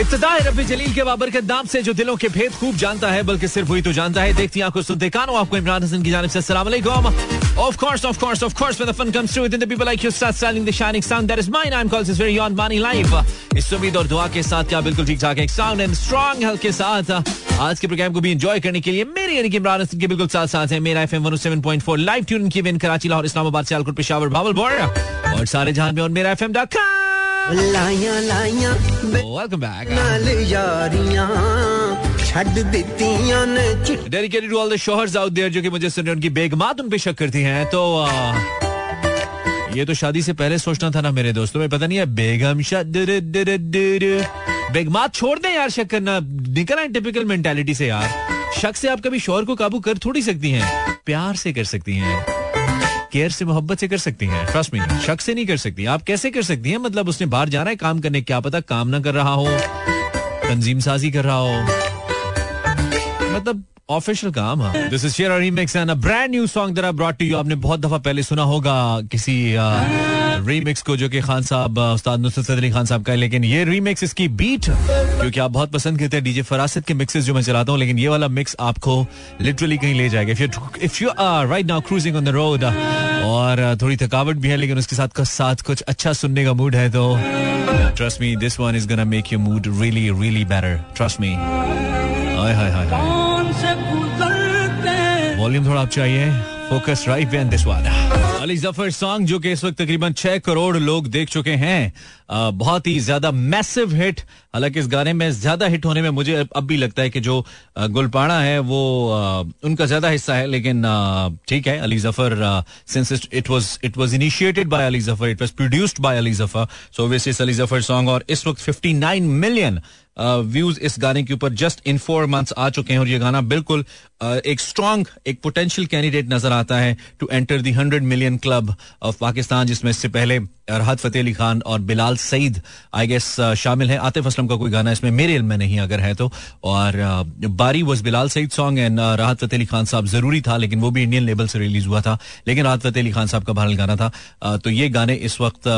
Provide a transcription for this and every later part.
इब्तदा है रबी जलील के बाबर के दाम से जो दिलों के भेद खूब जानता है बल्कि सिर्फ़ वही तो जानता है। देखती आँखों सुनते कानों। आपको इमरान हसन की जानिब से अस्सलाम Of course, of course, of course, when the fun comes through, then the people like you start selling the shining sound. That is mine. I'm called this very on money live. इस उम्मीद और दुआ के साथ क्या बिल्कुल ठीक ठाक है? साउंड एंड स्ट्रॉन्ग हेल्थ के साथ आज के प्रोग्राम को भी एंजॉय करने के लिए मेरे यानी कि इमरान हसन के बिल्कुल साथ साथ है। मेरा एफएम 107.4 लाइव ट्यून की विन कराची लाहौर इस्लामाबाद सियालकोट पेशावर भावलपुर और सारे जहाँ में और मेरा एफएम डॉट ਲਾਈਆਂ ਲਾਈਆਂ वेलकम बैक ਨਾਲ ਯਾਰੀਆਂ ਛੱਡ ਦਿੱਤੀਆਂ ਨੇ chit dedicated to all the शोहर्स आउट देयर जो कि मुझे सुन रहे हैं उनकी बेगमात उन पे शक करती हैं तो आ, ये तो शादी से पहले सोचना था ना मेरे दोस्तों में पता नहीं है बेगम शाद बेगमात छोड़ दें यार शक करना निकल आए टिपिकल मेंटालिटी से यार शक से आप कभी शोहर को काबू कर थोड़ी सकती हैं प्यार से कर सकती हैं केयर से मोहब्बत से कर सकती हैं ट्रस्ट मी शक से नहीं कर सकती। आप कैसे कर सकती हैं? मतलब उसने बाहर जाना है काम करने, क्या पता काम ना कर रहा हो तंजीम साजी कर रहा हो। मतलब ऑफिशियल काम this is share remix and a brand new song that I brought to you आपने बहुत दफ़ा पहले सुना होगा किसी रीमिक्स को जो कि खान साहब उस्ताद नुसरत अली खान साहब का है, लेकिन ये रीमिक्स इसकी बीट क्योंकि आप बहुत पसंद करते हैं डीजे फरासत के मिक्सेस जो मैं चलाता हूँ, लेकिन ये वाला मिक्स आपको लिटरली कहीं ले जाएगा. If you are right now cruising on the road और थोड़ी थकावट भी है, लेकिन उसके साथ साथ कुछ अच्छा सुनने का मूड है तो trust me this one is gonna make your mood really really better trust me hi hi hi hi. Volume थोड़ा आप चाहिए। फोकस राइट एंड दिस वाला अली ज़फ़र सॉन्ग जो कि इस वक्त तकरीबन छह करोड़ लोग देख चुके हैं। बहुत ही ज़्यादा मैसिव हिट हालाँकि इस गाने में ज़्यादा हिट होने में मुझे अब भी लगता है कि जो गुलपाड़ा है, वो उनका ज़्यादा हिस्सा है, लेकिन ठीक है, Ali Zafar since it was it was initiated by Ali Zafar it was produced by Ali Zafar so obviously इस अली ज़फ़र सॉन्ग और इस वक्त 59 मिलियन व्यूज़ इस गाने के ऊपर जस्ट इन फोर मंथ्स आ चुके हैं और ये गाना बिल्कुल एक स्ट्रॉन्ग एक पोटेंशियल कैंडिडेट नज़र आता है to enter the hundred million club of Pakistan जिसमें इससे पहले राहत फतेह अली खान और बिलाल सईद आई गेस शामिल हैं। आतिफ असलम का कोई गाना इसमें मेरे इल्म में नहीं अगर है तो। और Baari was Bilal Saeed song and Rahat Fateh Ali Khan साहब ज़रूरी था, लेकिन वो भी इंडियन लेवल से रिलीज़ हुआ था। लेकिन राहत फतेह अली खान साहब का बहरहाल गाना था। तो ये गाने इस वक्त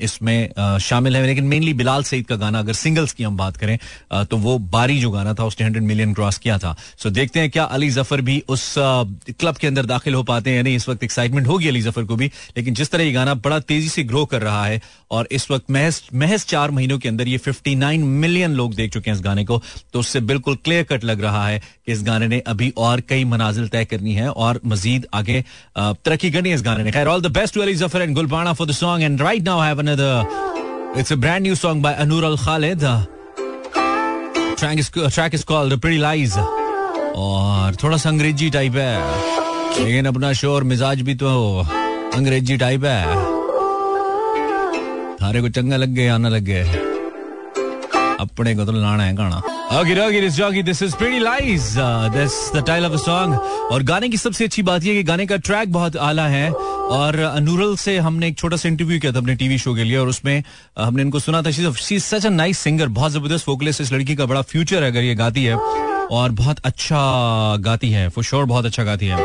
इसमें शामिल है। लेकिन मेनली बिलाल सईद का गाना, अगर सिंगल्स की हम बात करें तो वो बारी जो गाना था, उसने हंड्रेड मिलियन क्रॉस किया था। सो देखते हैं क्या अली ज़फ़र भी उस क्लब के अंदर दाखिल हो पाते हैं यानी इस वक्त एक्साइटमेंट होगी अली ज़फ़र को भी। लेकिन जिस तरह ये गाना बड़ा तेज़ी से ग्रो कर रहा है और इस वक्त महज महज चार महीनों के अंदर ये 59 मिलियन लोग देख चुके हैं इस गाने को तो उससे बिल्कुल क्लियर कट लग रहा है कि इस गाने ने अभी और कई मनाजिल तय करनी है और मजीद आगे तरक्की करनी है इस गाने ने। खैर all the best to Ali Zafar and गुलबाना for the song and right now have another it's a brand new song by Annural Khalid track is called pretty lies और थोड़ा सा अंग्रेज़ी टाइप है, लेकिन अपना शोर मिजाज भी तो अंग्रेज़ी टाइप है। थारे को चंगा लग गया या ना लग गया अपने को तो लाना है गाना। okay, this jockey, this is pretty lies. Uh, that's the title of the song. और गाने की सबसे अच्छी बात यह है कि गाने का ट्रैक बहुत आला है। और अनूरल से हमने एक छोटा सा इंटरव्यू किया था अपने टीवी शो के लिए और उसमें uh, हमने इनको सुना था। She such a nice singer बहुत ज़बरदस्त वोकलिस्ट इस लड़की का बड़ा फ्यूचर है अगर ये गाती है। और बहुत अच्छा गाती है फॉर श्योर बहुत अच्छा गाती है।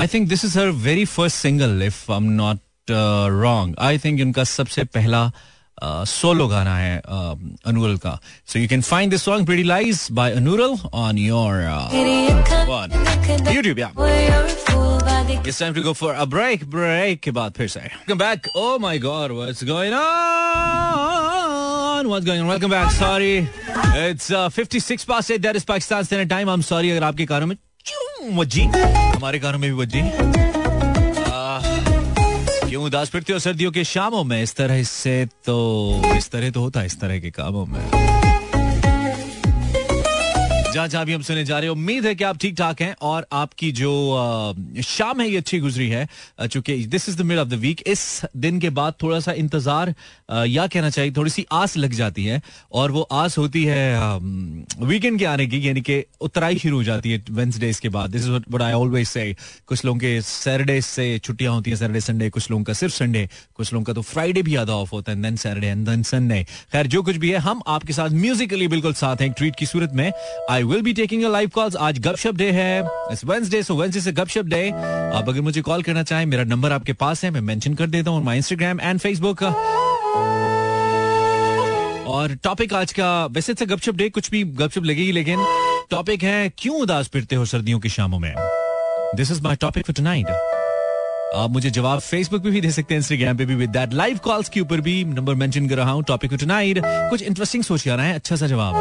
I think this is her very first single if I am not wrong I think उनका सबसे पहला सोलो गाना है uh, अनूरल का so you can find this song pretty lies by Annural on your yeah. It's time to go for a break. Break के बाद फिर से. Welcome back. Oh my God, what's going on? What's going on? Welcome back. Sorry, it's uh, 56 past eight. That is Pakistan Standard Time. I'm sorry अगर आपके कानों में चूं वज्जी हमारे कानों में भी आह, क्यों उदास फिरते हो सर्दियों के शामों में? इस तरह से तो इस तरह तो होता है इस तरह के कामों में। जहाँ जहाँ भी हम सुने जा रहे हैं, उम्मीद है कि आप ठीक ठाक हैं और आपकी जो शाम है, ये अच्छी गुजरी है। चूँकि this is the mid of the week इस दिन के बाद थोड़ा सा इंतज़ार या कहना चाहिए थोड़ी सी आस लग जाती है और वो आस होती है वीकेंड के आने की, यानी कि उतराई शुरू हो जाती है वेंसडेज के बाद। This is what I always say कुछ लोगों के सैटरडे से छुट्टियाँ होती हैं सैटरडे संडे कुछ लोगों का सिर्फ़ संडे कुछ लोगों का तो फ्राइडे भी आधा ऑफ़ होता है then Saturday and then Sunday खैर, जो कुछ भी है, हम आपके साथ म्यूजिकली बिल्कुल साथ हैं ट्रीट की सूरत में। I will be taking your live calls आज गपशप डे है। इट्स वेंसडे सो वेंसडे से गपशप डे आप अगर मुझे कॉल करना चाहें, मेरा नंबर आपके पास है, मैं मेंशन कर देता हूँ माई इंस्टाग्राम एंड फेसबुक और टॉपिक आज का, वैसे से गपशप डे कुछ भी गपशप लगेगी, लेकिन टॉपिक है, क्यों उदास फिरते हो सर्दियों की शामों में? This is my topic for tonight आप मुझे जवाब फेसबुक पे भी दे सकते हैं इंस्टाग्राम पे भी विद दैट लाइव कॉल्स के ऊपर भी नंबर मेंशन कर रहा हूँ टॉपिक फॉर टुनाइट कुछ इंटरेस्टिंग सोच आ रहा है अच्छा सा जवाब।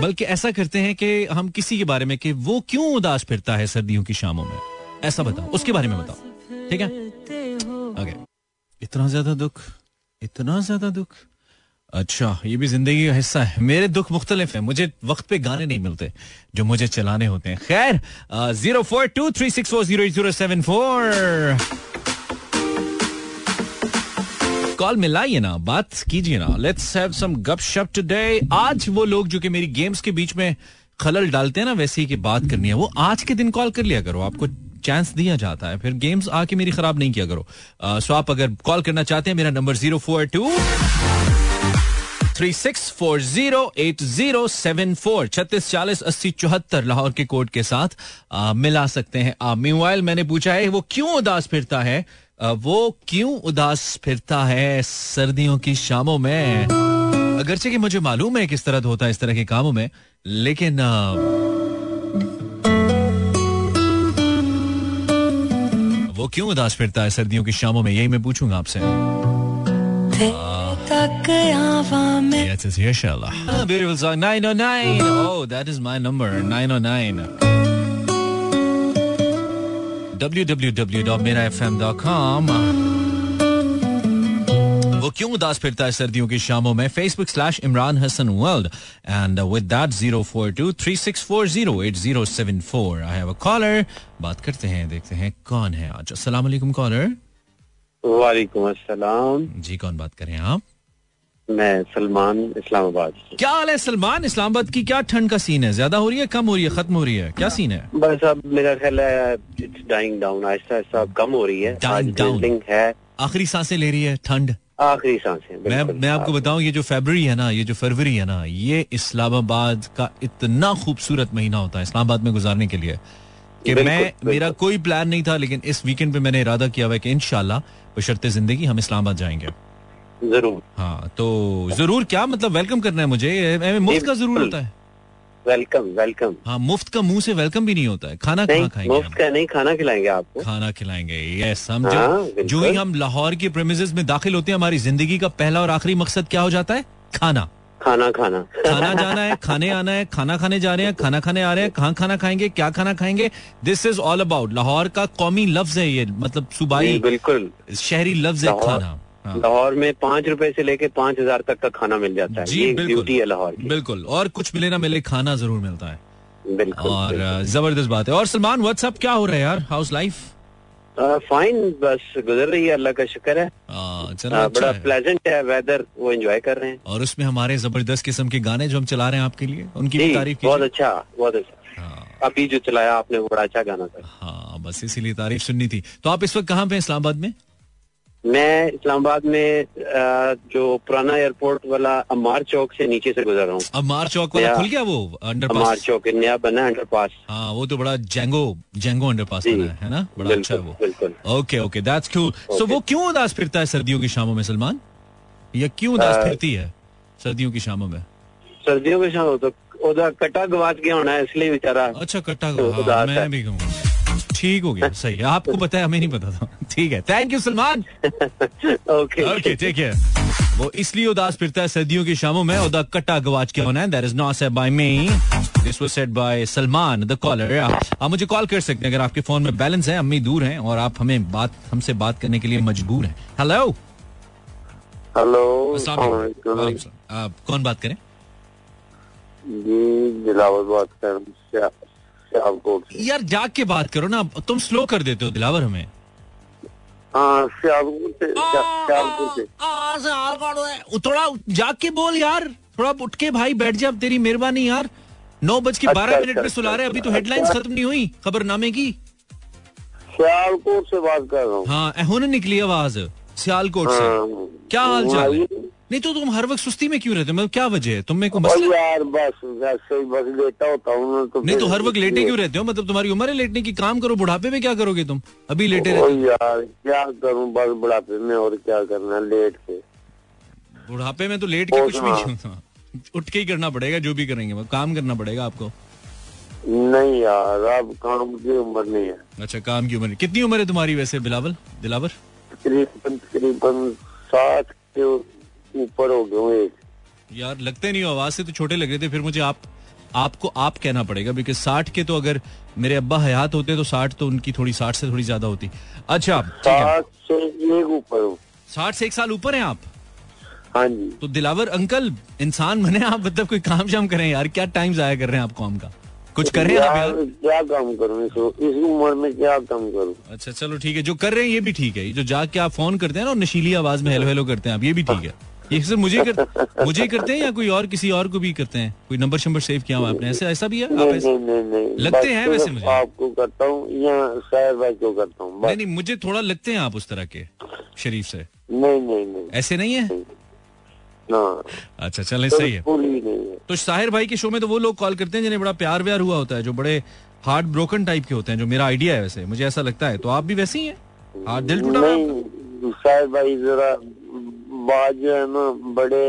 बल्कि ऐसा करते हैं कि हम किसी के बारे में कि वो क्यों उदास फिरता है सर्दियों की शामों में? ऐसा बताओ, उसके बारे में बताओ। ठीक है? ओके इतना ज़्यादा दुख, इतना ज़्यादा दुख। अच्छा ये भी ज़िंदगी का हिस्सा है। मेरे दुख मुख्तलिफ़ है। मुझे वक्त पे गाने नहीं मिलते जो मुझे चलाने होते हैं। खैर zero four two three six four zero zero seven four call मिलाइए ना बात कीजिए ना। लेट्स हैव सम गपशप टुडे आज वो लोग जो कि मेरी गेम्स के बीच में खलल डालते हैं ना वैसे ही की बात करनी है। वो आज के दिन कॉल कर लिया करो। आपको चांस दिया जाता है। फिर गेम्स आके मेरी खराब नहीं किया करो। सो आप अगर कॉल करना चाहते हैं मेरा number zero four two three six four zero eight zero seven four छत्तीस चालीस अस्सी चौहत्तर लाहौर के कोड के साथ आ, मिला सकते हैं आप। मैंने पूछा है वो क्यों उदास फिरता है? वो क्यों उदास फिरता है सर्दियों की शामों में अगरचे कि मुझे मालूम है किस तरह होता है इस तरह के कामों में लेकिन वो क्यों उदास फिरता है सर्दियों की शामों में यही मैं पूछूँगा आपसे. Ah, beautiful song, 909. Oh, that is my number, 909. www.mirafm.com वो क्यों उदास फिरता है सर्दियों की शामों में? Facebook slash Imran Hasan world and with that zero four two three six four zero eight zero seven four I have a caller बात करते हैं देखते हैं कौन है आज। अस्सलाम वालेकुम कॉलर वालेकुम अस्सलाम। जी कौन बात करें आप? मैं सलमान इस्लामाबाद क्या हाल है सलमान? इस्लामाबाद की क्या ठंड का सीन है? ज़्यादा हो रही है कम हो रही है खत्म हो रही है? क्या सीन है? बस अब मेरा ख्याल है it's dying down Aahista Aahista अब कम हो रही है। Down. बिल्डिंग है। आखिरी साँसें ले रही है ठंड। आखिरी साँसें मैं मैं आपको बताऊँ ये जो फरवरी है ना ये जो फरवरी है ना ये इस्लामाबाद का इतना खूबसूरत महीना होता है इस्लामाबाद में गुजारने के लिए कि मैं। मेरा कोई प्लान नहीं था लेकिन इस वीकेंड पे मैंने इरादा किया हुआ है कि इनशाला बशर्ते ज़िंदगी हम इस्लामाबाद जाएँगे। ज़रूर। हाँ तो ज़रूर क्या मतलब वेलकम करना है मुझे? मुफ़्त का ज़रूर होता है। वेलकम वेलकम हाँ मुफ़्त का मुँह से वेलकम भी नहीं होता है। खाना कहाँ खाएँगे मुफ़्त का नहीं खाना खिलाएँगे आपको। खाना खिलाएँगे यस हम हाँ, जो जो ही हम लाहौर के प्रेमिसेस में दाखिल होते हैं हमारी ज़िंदगी का पहला और आखिरी मकसद क्या हो जाता है? खाना। खाना खाना। खाना जाना है खाने आना है खाना खाने जा रहे हैं खाना खाने आ रहे हैं कहाँ खाना खाएँगे क्या खाना खाएँगे? This is all about Lahore का कौमी लफ्ज है ये मतलब जी, सूबाई बिल्कुल। शहरी लफ्ज है खाना। लाहौर में पाँच रुपए से लेके पाँच हज़ार तक का खाना मिल जाता है। जी ये ब्यूटी है लाहौर की। बिल्कुल। और कुछ मिले ना मिले खाना ज़रूर मिलता है। बिल्कुल और ज़बरदस्त बात है। और सलमान व्हाट्सअप क्या हो रहा है यार? हाउस लाइफ आ, फाइन बस गुजर रही है अल्लाह का शुक्र है। चलो आ, अच्छा बड़ा प्लेजेंट है वेदर वो एंजॉय कर रहे हैं। और उसमें हमारे ज़बरदस्त किस्म के गाने जो हम चला रहे हैं आपके लिए उनकी भी तारीफ़ बहुत अच्छा बहुत अच्छा। हाँ। अभी जो चलाया आपने वो बड़ा अच्छा गाना था। हाँ बस इसीलिए तारीफ़ सुननी थी। तो आप इस वक्त कहाँ पे हैं इस्लामाबाद में? मैं इस्लामाबाद में जो पुराना एयरपोर्ट वाला अमार चौक से नीचे से गुजर रहा हूँ। अब मार चौक वाला खुल गया वो अमार अंडरपास चौक नया बना है अंडरपास हाँ वो तो बड़ा जेंगो जेंगो अंडरपास जी। बना है है ना? बड़ा अच्छा है वो। बिल्कुल। Okay okay that's cool so वो क्यों उदास फिरता है सर्दियों की शामों में सलमान? या क्यों उदास फिरती है सर्दियों की शामों में? सर्दियों के शामों तो कटा गवाच गया होना है इसलिए बेचारा अच्छा कट्टा तो मैं भी कहूँगा। ठीक हो गया। सही है। आपको पता है हमें नहीं पता था। ठीक है। Thank you Salman. Okay okay ठीक है वो इसलिए उदास फिरता है सर्दियों की शामों में उदा कट्टा गवाच के होना है। That is not said by me this was said by Salman the caller आप मुझे कॉल कर सकते हैं अगर आपके फ़ोन में बैलेंस है अम्मी दूर हैं और आप हमें बात हमसे बात करने के लिए मजबूर हैं। हेलो हेलो आप कौन बात करें? जी दिलावर बात कर यार जाग के बात करो ना तुम स्लो कर देते हो दिलावर हमें। हाँ है। थोड़ा जाग के बोल यार। थोड़ा उठ के भाई बैठ जा अब तेरी मेहरबानी यार। नौ बज के अच्छा, बारह मिनट अच्छा, पे सुला अच्छा, रहे अभी तो अच्छा। हेडलाइंस खत्म नहीं हुई खबरनामे की। सियालकोट से बात कर रहा हूँ। हाँ निकली आवाज़। सियालकोट से। हाँ। क्या हाल चाल हाँ, नहीं तो तुम हर वक्त सुस्ती में क्यों रहते हो? मतलब क्या वजह है? तुम्हें कोई और मसला यार बस वैसे ही बस लेटा होता हूँ तो नहीं तो हर वक्त लेटे क्यों रहते हो? मतलब तुम्हारी उम्र है लेटने की काम करो बुढ़ापे में क्या करोगे तुम? अभी लेटे रहते यार क्या करूँ? बस बुढ़ापे में और क्या करना लेट के। बुढ़ापे में तो लेट के कुछ भी। नहीं होता। उठ के ही करना पड़ेगा जो भी करेंगे। काम करना पड़ेगा आपको। नहीं यार अब काम की उम्र नहीं है। अच्छा काम की उम्र। कितनी उम्र है तुम्हारी वैसे बिलावल? दिलावर? तकरीबन तकरीबन साठ के ऊपर हो गए हूँ एक यार लगते नहीं हो आवाज़ से तो छोटे लग रहे थे फिर मुझे आप आपको आप कहना पड़ेगा बिकॉज़ साठ के तो अगर मेरे अब्बा हयात होते तो साठ तो उनकी थोड़ी साठ से थोड़ी ज़्यादा होती। अच्छा साठ से एक ऊपर साठ से एक साल ऊपर हैं आप? हाँ जी। तो दिलावर अंकल इंसान बने आप मतलब कोई काम शाम करें। यार क्या टाइम जाया कर रहे हैं आप कॉम का? कुछ करें आप यार क्या काम करूँ इस उम्र में क्या काम करूँ? अच्छा चलो ठीक है। जो कर रहे हैं ये भी ठीक है। जो जाग के आप फ़ोन करते हैं ना और नशीली आवाज़ में हेलो हेलो करते हैं आप ये भी ठीक है। ये सिर्फ़ मुझे कर, मुझे ही करते हैं या कोई और किसी और को भी करते हैं? कोई नंबर शंबर सेव किया हुआ आपने? ऐसा ऐसा भी है? आप नहीं ऐसे नहीं नहीं नहीं। लगते हैं वैसे मुझे। आपको करता हूँ या शायर भाई को करता हूँ नहीं नहीं मुझे थोड़ा लगते हैं आप उस तरह के शरीफ से। नहीं नहीं नहीं। ऐसे नहीं है? अच्छा चले सही है। ही तो साहिर भाई के शो में तो वो लोग कॉल करते हैं जिन्हें बड़ा प्यार व्यार हुआ होता है जो बड़े हार्ट ब्रोकन टाइप के होते हैं जो मेरा आइडिया है वैसे। मुझे ऐसा लगता है। तो आप भी वैसे ही हैं? हार्ट दिल टूटा है आपका? भाई जरा बात जो है ना बड़े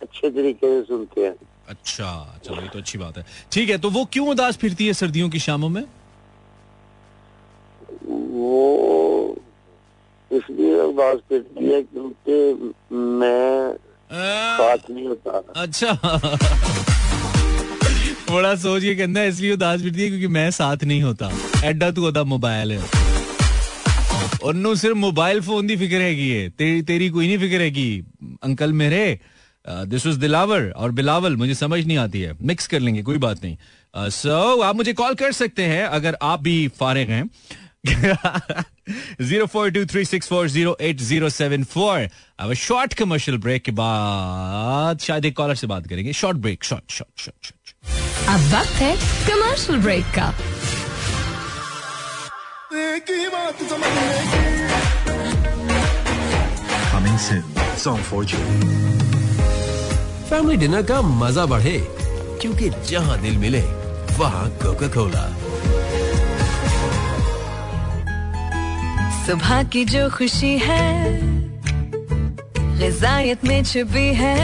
अच्छे तरीके से सुनते हैं। अच्छा चलो ये तो अच्छी बात है। ठीक है तो वो क्यों उदास फिरती है सर्दियों की शामों में? वो इसलिए उदास करती है क्योंकि मैं साथ नहीं होता। अच्छा। बड़ा सोच के कहना है इसलिए उदास फिरती है क्योंकि मैं साथ नहीं होता। एडा तू ओदा मोबाइल है। ਉਹਨੂੰ ਸਿਰਫ ਮੋਬਾਈਲ ਫੋਨ ਦੀ ਫਿਕਰ ਹੈਗੀ ਹੈ तेरी तेरी कोई नहीं फिक्र हैगी अंकल मेरे दिस वाज दिलावर और बिलावल मुझे समझ नहीं आती है मिक्स कर लेंगे कोई बात नहीं सो आप मुझे कॉल कर सकते हैं अगर आप भी फारिग हैं zero four two three six four zero eight zero seven four अब शॉर्ट कमर्शियल ब्रेक के बाद शायद एक कॉलर से बात करेंगे short break short short short short अब वक्त है कमर्शियल ब्रेक का Coming soon. Song for you. Family dinner का मज़ा बढ़े क्योंकि जहाँ दिल मिले वहाँ कोका कोला सुबह की जो खुशी है गजायत में छुपी है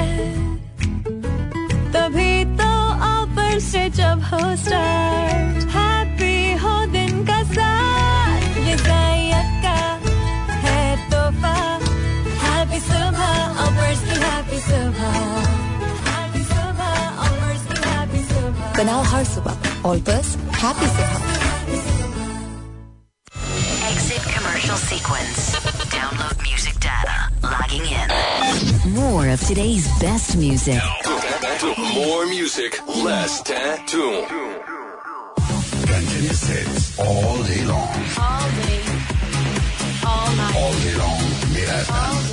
तभी तो ऑफ़र से जब हो स्टार्ट हो सुबह बनाओ हर सुबह ऑल बस हैप्पी सुबह Exit commercial sequence. Download music data. Logging in. More of today's best music. More music, less tattoo. Continuous hits all day long. all day all night All day long. Mira FM 107.4.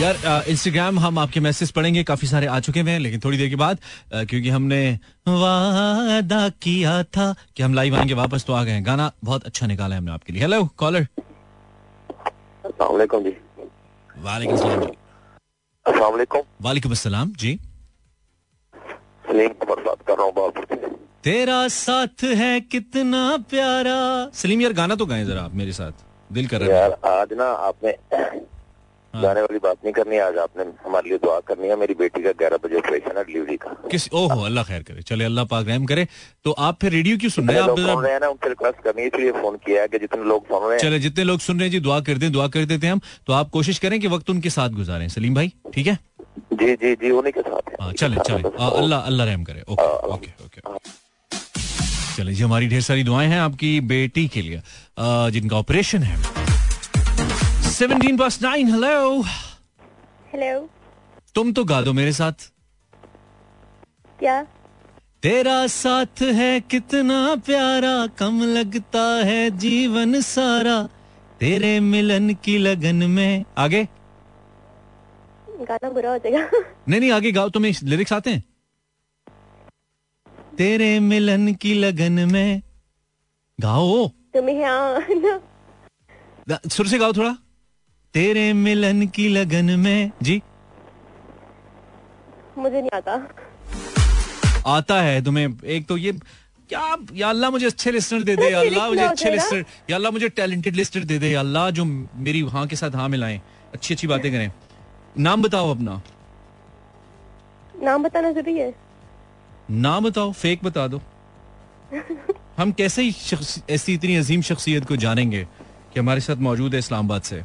यार Instagram हम आपके message पढ़ेंगे काफ़ी सारे आ चुके हैं लेकिन थोड़ी देर के बाद क्योंकि हमने वादा किया था कि हम लाइव आएँगे वापस तो आ गए गाना बहुत अच्छा निकाला है हमने आपके लिए। हेलो कॉलर अस्सलाम जी। वालेकुम जी। वालेकुम। अस्सलाम जी। सलीम बात कर रहा हूँ तेरा साथ है कितना प्यारा। सलीम यार गाना तो गाएँ जरा आप मेरे साथ। दिल कर रहा यार आज ना आपने गाने वाली बात नहीं करनी आज आपने हमारे लिए दुआ करनी है। मेरी बेटी का ग्यारह बजे ऑपरेशन है डिलीवरी का। किस ओहो अल्लाह खैर करे। चले अल्लाह पाक रहम करे। तो आप फिर रेडियो क्यों सुन रहे हैं? आप सुन रहे हैं ना उनसे रिक्वेस्ट करनी है इसलिए फ़ोन किया है कि जितने लोग सुन रहे हैं। चले जितने लोग सुन रहे हैं जी दुआ कर दें दुआ कर देते हैं हम। तो आप कोशिश करें कि वक्त उनके साथ गुजारे। सलीम भाई ठीक है? जी जी जी उन्हीं के साथ हाँ। चले चले। अल्लाह अल्लाह रहम करे। ओके ओके ओके चले जी हमारी ढेर सारी दुआएँ हैं आपकी बेटी के लिए जिनका ऑपरेशन है। Seventeen plus nine hello hello तुम तो गा दो मेरे साथ। क्या? तेरा साथ है कितना प्यारा कम लगता है जीवन सारा। तेरे मिलन की लगन में आगे। गाना बुरा हो जाएगा। नहीं नहीं आगे गाओ तुम्हें लिरिक्स आते हैं? तेरे मिलन की लगन में। गाओ। तुम्हें सुर से गाओ थोड़ा। तेरे मिलन की लगन में। जी। मुझे नहीं आता। आता है तुम्हें। एक तो ये क्या या अल्लाह मुझे अच्छे लिस्टर दे दे या अल्लाह मुझे अच्छे लिस्टर या अल्लाह मुझे टैलेंटेड लिस्टर दे दे या अल्लाह जो मेरी हाँ के साथ हाँ मिलाए अच्छी अच्छी बातें करें। नाम बताओ अपना। नाम बताना ज़रूरी है। नाम बताओ फेक बता दो। हम कैसे ही ऐसी इतनी अजीम शख्सियत को जानेंगे कि हमारे साथ मौजूद है इस्लामाबाद से?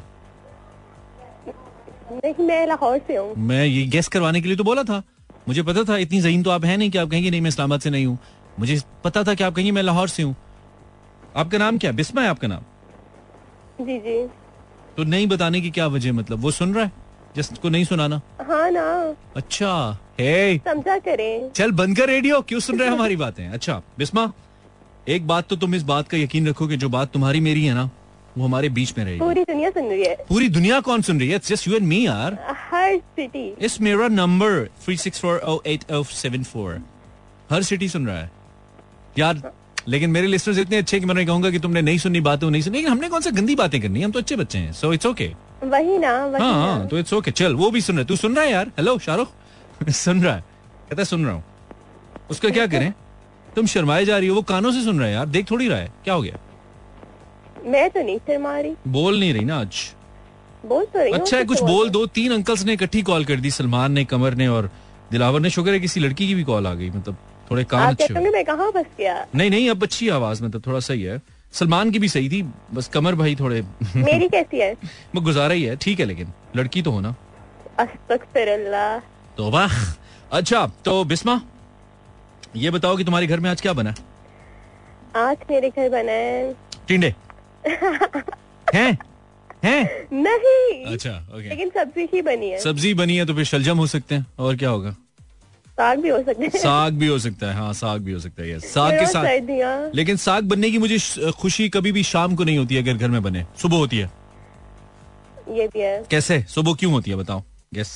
नहीं मैं लाहौर से हूँ। मैं ये गेस करवाने के लिए तो बोला था। मुझे पता था इतनी जहीन तो आप है नहीं कि आप कहेंगे नहीं मैं इस्लामाबाद से नहीं हूँ। मुझे पता था कि आप कहेंगे मैं लाहौर से हूँ। आपका नाम क्या बिस्मा है आपका नाम? जी जी। तो नहीं बताने की क्या वजह मतलब वो सुन रहा है? जिसको नहीं सुनाना। हाँ ना। अच्छा हे समझा करें। चल बंद कर रेडियो क्यों सुन रहे हैं हमारी बातें? अच्छा बिस्मा एक बात तो तुम इस बात का यकीन रखो कि जो बात तुम्हारी मेरी है ना वो हमारे बीच में रहेगी। पूरी दुनिया सुन रही है। पूरी दुनिया कौन सुन रही है? जस्ट यू एंड मी यार। हर सिटी इस मेरा number three six four o eight o seven four हर सिटी सुन रहा है। यार लेकिन मेरे लिस्टर्स इतने अच्छे कि मैं नहीं कहूँगा कि तुमने नहीं सुनी बातें नहीं सुनी लेकिन हमने कौन सा गंदी बातें करनी हम तो अच्छे बच्चे हैं सो इट्स ओके वही ना वही हाँ हाँ तो इट्स ओके चल वो भी सुन रहा है। तू सुन रहा है यार? हेलो शाहरुख? सुन रहा है। कहता सुन रहा हूँ। उसका क्या करें? तुम शर्माए जा रही हो वो कानों से सुन रहा है यार। देख थोड़ी रहा है। क्या हो गया? मैं तो नहीं शर्मा रही। बोल नहीं रही ना आज। बोल तो रही अच्छा है कुछ बोल दो। तीन अंकल्स ने इकट्ठी कॉल कर दी सलमान ने कमर ने और दिलावर ने। शुक्र है किसी लड़की की भी कॉल आ गई मतलब। थोड़े कान अच्छे मैं कहाँ फंस गया नहीं नहीं अब अच्छी आवाज़ मतलब थोड़ा सही है। सलमान की भी सही थी बस कमर भाई थोड़े मेरी कैसी है? गुजारा ही है ठीक है लेकिन लड़की तो हो ना। तो वाह अच्छा तो बिस्मा ये बताओ कि तुम्हारे घर में आज क्या बना आज मेरे घर बना है। टिंडे। हैं? हैं? नहीं। अच्छा ओके लेकिन सब्ज़ी ही बनी है। सब्ज़ी बनी है तो फिर शलजम हो सकते हैं और क्या होगा? साग भी हो सकते हैं। साग भी हो सकता है हाँ साग भी हो सकता है यस साग के साथ लेकिन साग बनने की मुझे खुशी कभी भी शाम को नहीं होती है अगर घर में बने। सुबह होती है। ये भी है। कैसे? सुबह क्यों होती है बताओ। यस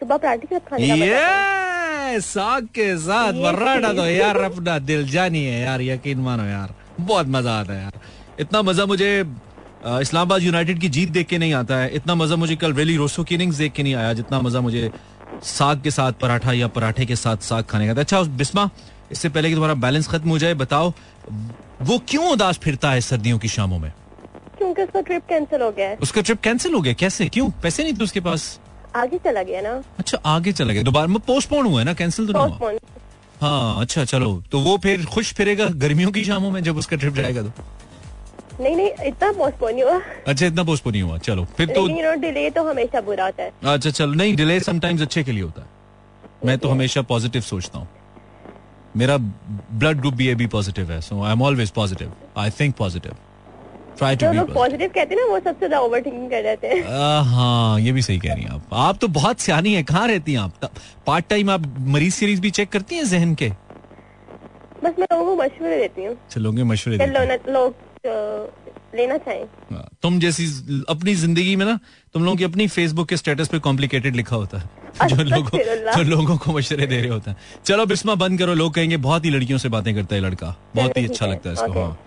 सुबह पराठे के साथ। ये साग के साथ बर्राटा तो यार अपना दिल जानी है यार यकीन मानो यार। बहुत मज़ा आता है यार। इतना मज़ा मुझे इस्लामाबाद यूनाइटेड की जीत देख के नहीं आता है। इतना मज़ा मुझे कल वेली रोसो की इनिंग्स देख के नहीं आया जितना मज़ा मुझे साग के साथ पराठा या पराठे के साथ साग खाने का। अच्छा बिस्मा इससे पहले कि तुम्हारा बैलेंस खत्म हो जाए बताओ वो क्यों उदास फिरता है सर्दियों की शामों में? क्योंकि उसका ट्रिप कैंसिल हो गया है। उसका ट्रिप कैंसिल हो गया? कैसे? क्यों? पैसे नहीं थे उसके पास? आगे चला गया ना। अच्छा आगे चला गया। दोबारा में पोस्टपोन हुआ है ना? कैंसिल तो नहीं हुआ? हाँ अच्छा चलो। तो वो फिर खुश फिरेगा गर्मियों की शामों में जब उसका ट्रिप जाएगा तो? नहीं नहीं इतना पोस्टपोन नहीं हुआ। अच्छा इतना पोस्टपोन नहीं हुआ। चलो फिर तो यू नो डिले तो हमेशा बुरा होता है। अच्छा चलो नहीं डिले समटाइम्स अच्छे के लिए होता है। मैं तो हमेशा पॉजिटिव सोचता हूँ। मेरा ब्लड ग्रुप भी ए बी पॉजिटिव है so I am always positive I think positive try to be positive कहते हैं ना वो सबसे ज़्यादा ओवर थिंकिंग कर जाते हैं। हाँ ये भी सही कह रही हैं आप। आप तो बहुत सियानी है कहाँ रहती हैं आप? पार्ट टाइम आप मरीज़ सीरीज़ भी चेक करती हैं जहन के? बस मैं लोगों को मशवरे देती हूँ। मशवरे हैं। लोग लोग अ, लेना चाहें। हाँ, तुम जैसी अपनी ज़िंदगी में ना तुम लोगों की अपनी फेसबुक के स्टेटस पे कॉम्प्लिकेटेड लिखा होता है। जो लोगों जो लोगों को मशवरे दे रहे होते हैं। चलो बिस्मा बंद करो लोग कहेंगे बहुत ही लड़कियों से बातें करता है लड़का। बहुत ही अच्छा लगता है इसको हाँ।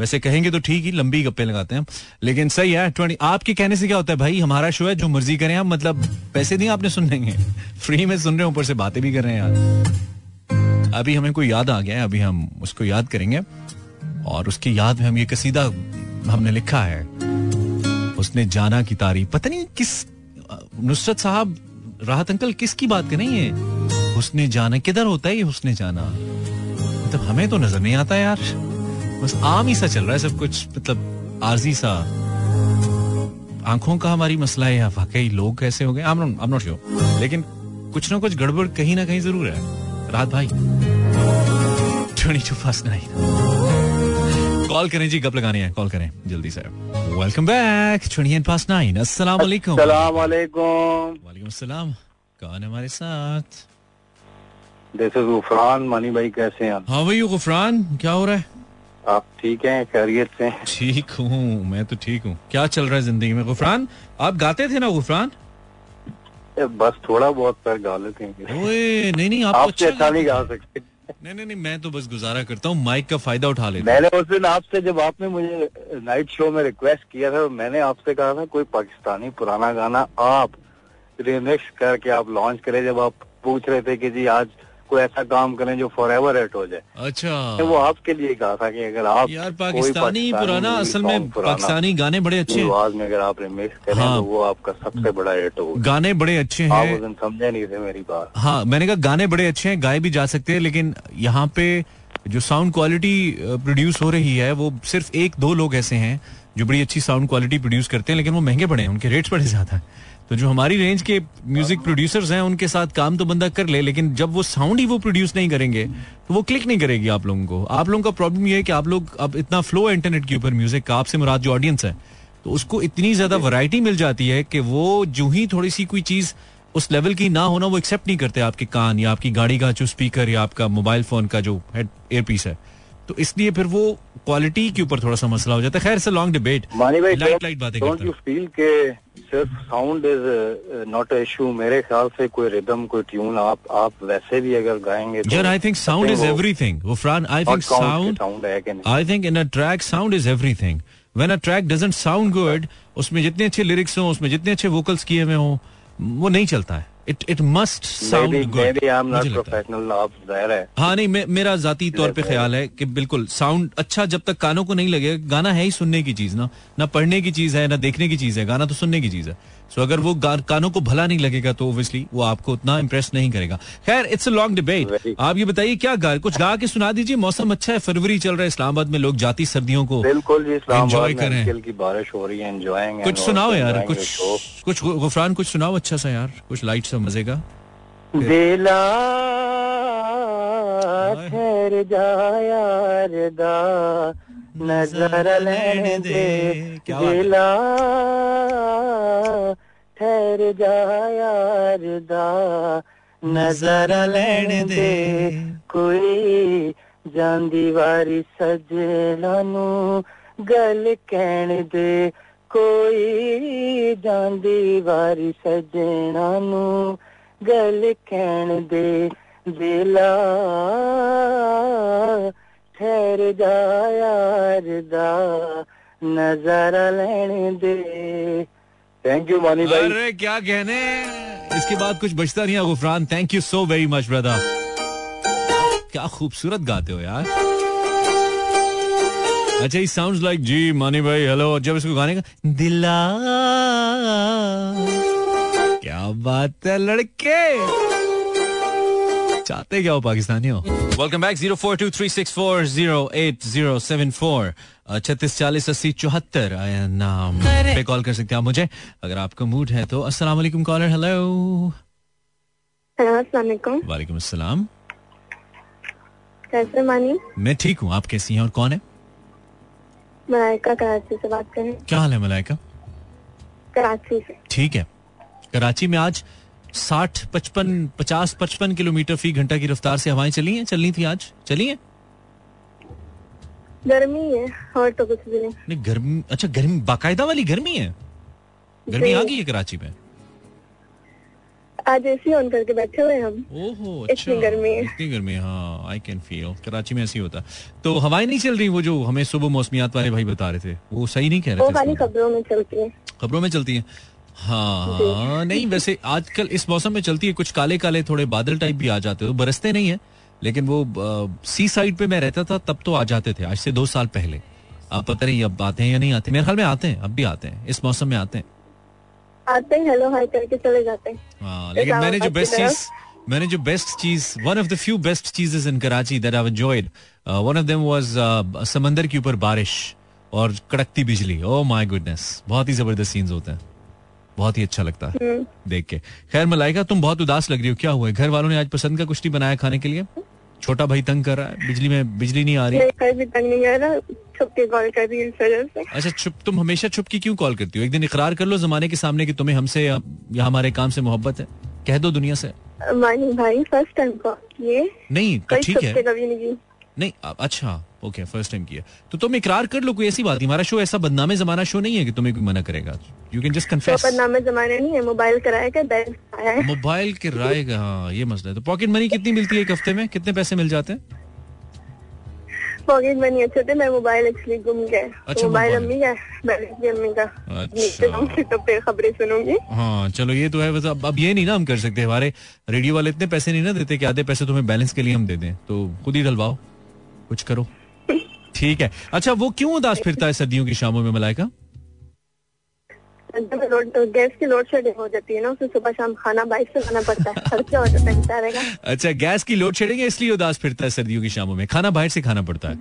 वैसे कहेंगे तो ठीक ही लंबी गप्पे लगाते हैं। लेकिन सही है ट्वेंटी आपके कहने से क्या होता है भाई? हमारा शो है जो मर्ज़ी करें हम मतलब पैसे नहीं आपने सुन लेंगे। फ्री में सुन रहे हैं ऊपर से बातें भी कर रहे हैं यार। अभी हमें कोई याद आ गया है अभी हम उसको याद करेंगे। और उसकी याद में हम ये कसीदा हमने लिखा है। उसने जाना की तारीफ़। पता नहीं किस, नुसरत साहब, राहत अंकल किसकी बात कर रही है उसने जाना, किधर होता है ये उसने जाना? मतलब हमें तो नज़र नहीं आता यार। बस आम ही सा चल रहा है सब कुछ मतलब आरजी सा। आँखों का हमारी मसला है वाकई लोग कैसे हो गए। आई नॉट श्योर लेकिन कुछ ना कुछ गड़बड़ कहीं ना कहीं ज़रूर है। रात भाई। Twenty two past nine call करें जी गप लगानी है? कॉल करें जल्दी से। Welcome back twenty eight past nine अस्सलाम वालेकुम वालेकुम अस्सलाम कौन है हमारे साथ? दिस इज़ गुफरान मनी भाई कैसे हैं हाँ भाई गुफरान क्या हो रहा है? आप ठीक हैं? खैरियत से ठीक हूँ मैं तो ठीक हूँ। क्या चल रहा है ज़िंदगी में गुफरान आप गाते थे ना गुफरान बस थोड़ा बहुत पर गा लेते हैं। नहीं नहीं आप तो आपसे अच्छा अच्छा नहीं गा सकते। नहीं नहीं नहीं, मैं तो बस गुजारा करता हूँ, माइक का फ़ायदा उठा लेता मैंने उस दिन आपसे, जब आपने मुझे नाइट शो में रिक्वेस्ट किया था मैंने आपसे कहा था, कोई पाकिस्तानी पुराना गाना आप रिमिक्स करके आप लॉन्च करें, जब आप पूछ रहे थे कि जी आज कोई ऐसा काम करें जो फॉर एवर हिट हो जाए। अच्छा। तो वो आपके लिए कहा था कि अगर आप यार कोई पाकिस्तानी पुराना असल में पाकिस्तानी गाने बड़े अच्छे आवाज़ में अगर आप रिमिक्स करें हाँ। तो वो आपका सबसे बड़ा हिट होगा। गाने बड़े अच्छे हैं। समझे नहीं थे मेरी बात। हाँ मैंने कहा गाने बड़े अच्छे हैं गाए भी जा सकते हैं लेकिन यहाँ पे जो साउंड क्वालिटी प्रोड्यूस हो रही है वो सिर्फ़ एक दो लोग ऐसे हैं जो बड़ी अच्छी साउंड क्वालिटी प्रोड्यूस करते हैं लेकिन वो महँगे पड़े हैं उनके रेट्स बड़े ज़्यादा हैं। तो जो हमारी रेंज के म्यूज़िक प्रोड्यूसर्स हैं उनके साथ काम तो बंदा कर ले लेकिन जब वो साउंड ही वो प्रोड्यूस नहीं करेंगे तो वो क्लिक नहीं करेगी आप लोगों को। आप लोगों का प्रॉब्लम ये है कि आप लोग अब इतना फ्लो है इंटरनेट के ऊपर म्यूज़िक का आपसे मुराद जो ऑडियंस है तो उसको इतनी ज़्यादा वैरायटी मिल जाती है कि वो जो ही थोड़ी सी कोई चीज़ उस लेवल की ना होना वो एक्सेप्ट नहीं करते आपके कान या आपकी गाड़ी का जो स्पीकर या आपका मोबाइल फ़ोन का जो हेड एयरपीस है। तो इसलिए फिर वो क्वालिटी के ऊपर थोड़ा सा मसला हो जाता है। खैर लॉन्ग डिबेट लाइट लाइट बातें डोंट यू फील के सिर्फ़ साउंड इज़ नॉट इशू मेरे ख्याल से कोई रिदम कोई ट्यून आप आप वैसे भी अगर गाएँगे तो यार I think sound is everything वो फ्रान आई थिंक साउंड है I think in a track sound is everything when a track doesn't sound good उसमें जितने अच्छे लिरिक्स हो उसमें जितने अच्छे वोकल्स किए हुए हो वो नहीं चलता है। इट इट मस्ट साउंड है। हाँ। नहीं मे, मेरा जाती तौर पे ख्याल है कि बिल्कुल साउंड अच्छा जब तक कानों को नहीं लगेगा गाना है ही सुनने की चीज़ ना। ना पढ़ने की चीज़ है ना देखने की चीज़ है गाना तो सुनने की चीज़ है। सो अगर वो कानों को भला नहीं लगेगा तो ओब्वियसली वो आपको उतना इम्प्रेस नहीं करेगा। खैर इट्स अ लॉन्ग डिबेट आप ये बताइए क्या गा कुछ गा के सुना दीजिए मौसम अच्छा है फरवरी चल रहा है इस्लामाबाद में लोग जाती सर्दियों को बिल्कुल जी इस्लामाबाद एंजॉय में करें। हल्की हल्की बारिश हो रही है कुछ सुनाओ यार कुछ कुछ गुफरान कुछ सुनाओ अच्छा सा यार कुछ लाइट सा मज़े का। ठहर जा यार नजर लेने दे दिला ठहर जा यार दा नजर लेने दे कोई ਜਾਂਦੀ ਵਾਰੀ ਸਜਣਾ ਨੂੰ ਗੱਲ ਕਹਿਣ ਦੇ ਕੋਈ ਜਾਂਦੀ ਵਾਰੀ ਸਜਣਾ ਨੂੰ ਗੱਲ ਕਹਿਣ ਦੇ ਦਿਲਾ ठहरदा जा नज़ारा लेने दे। थैंक यू मानी भाई। अरे, क्या कहने? इसके बाद कुछ बचता नहीं है Ghufran. Thank you so very much brother क्या खूबसूरत गाते हो यार। अच्छा साउंड्स लाइक जी, मानी भाई हेलो जब इसको गाने का, दिला। क्या बात है, लड़के। चाहते क्या हो पाकिस्तानी हो welcome back zero four two three six four zero eight zero seven four छत्तीस चालीस अस्सी चौहत्तर नाम पे कॉल कर सकते हैं आप मुझे। अगर आपका मूड है तो अस्सलाम वालेकुम कॉलर हेलो हेलो अस्सलाम वालेकुम वालेकुम अस्सलाम। कैसे मानी? मैं ठीक हूँ आप कैसी हैं और कौन है? मलाइका कराची से बात करें क्या हाल है मलाइका? कराची से। ठीक है। कराची में आज साठ पचपन पचास पचपन किलोमीटर फ़ी घंटा की रफ्तार से हवाएँ चली हैं? चलनी थी आज? चली हैं? गर्मी है और तो कुछ भी नहीं। नहीं गर्मी अच्छा गर्मी बाकायदा वाली गर्मी है? गर्मी आ गई है कराची में? आज एसी ऑन करके बैठे हुए हम। ओहो इतनी गर्मी है। इतनी गर्मी हाँ आई कैन फील कराची में ऐसे होता। तो हवाएँ नहीं चल रही वो जो हमें सुबह मौसमियात वाले भाई बता रहे थे? वो सही नहीं कह वो रहे थे खाली खबरों में चलती है। खबरों में चलती है। हाँ नहीं वैसे आजकल इस मौसम में चलती है कुछ काले काले थोड़े बादल टाइप भी आ जाते हैं। बरसते नहीं है लेकिन वो सी साइड पे मैं रहता था तब तो आ जाते थे आज से दो साल पहले। आप पता नहीं अब आते हैं या नहीं आते मेरे ख्याल में आते हैं अब भी आते हैं इस मौसम में आते हैं। आते हैं हेलो हाई करके चले जाते हैं। हाँ लेकिन मैंने जो बेस्ट चीज़ मैंने जो best cheese one of the few best चीजेस in Karachi that I enjoyed one of them was समंदर के ऊपर बारिश और कड़कती बिजली। ओह माय गुडनेस बहुत ही ज़बरदस्त सीन्स होते हैं। बहुत ही अच्छा लगता है हम्म, देख के। खैर मलाइका तुम बहुत उदास लग रही हो। क्या हुआ है? घर वालों ने आज पसंद का कुछ नहीं बनाया खाने के लिए? छोटा भाई तंग कर रहा है? बिजली में बिजली नहीं आ रही? भी तंग नहीं कर रहा। छुप के कॉल कर रही इस वजह से। अच्छा चुप तुम हमेशा छुप के क्यों कॉल करती हो? एक दिन इकरार कर लो जमाने के सामने कि तुम्हें हमसे या, हमारे काम से मोहब्बत है। कह दो दुनिया से। मानी भाई फ़र्स्ट टाइम कॉल किए। नहीं तो ठीक है। कभी नहीं नहीं अच्छा। ओके फ़र्स्ट टाइम किया। तो तुम इकरार कर लो कोई ऐसी बात नहीं। हमारा शो ऐसा बदनामे जमाना शो नहीं है कि तुम्हें कोई मना करेगा। यू कैन जस्ट कन्फेस बदनामे जमाने नहीं है मोबाइल कराया का बैग आया है? मोबाइल किराए का हाँ ये मसला है। तो पॉकेट मनी कितनी मिलती है एक हफ़्ते में? कितने पैसे मिल जाते हैं? पॉकेट में अच्छे थे मैं मोबाइल एक्चुअली गुम गए अच्छा, मोबाइल मोबाइल। अम्मी का अम्मी का। अच्छा। तो फिर खबरें सुनूँगी। हाँ चलो ये तो है बस अब अब ये नहीं ना हम कर सकते हमारे रेडियो वाले इतने पैसे नहीं ना देते कि आधे पैसे तुम्हें बैलेंस के लिए हम दे दें। तो खुद ही डलवाओ कुछ करो। ठीक है। अच्छा वो क्यों उदास फिरता है सर्दियों की शामों में मलाइका? गैस की लोड शेडिंग हो जाती है ना उसमें सुबह शाम खाना बाइक से लाना पड़ता है। खर्चा हो जाता है अच्छा गैस की लोड शेडिंग है इसलिए उदास फिरता है सर्दियों की शामों में। खाना बाहर से खाना पड़ता है।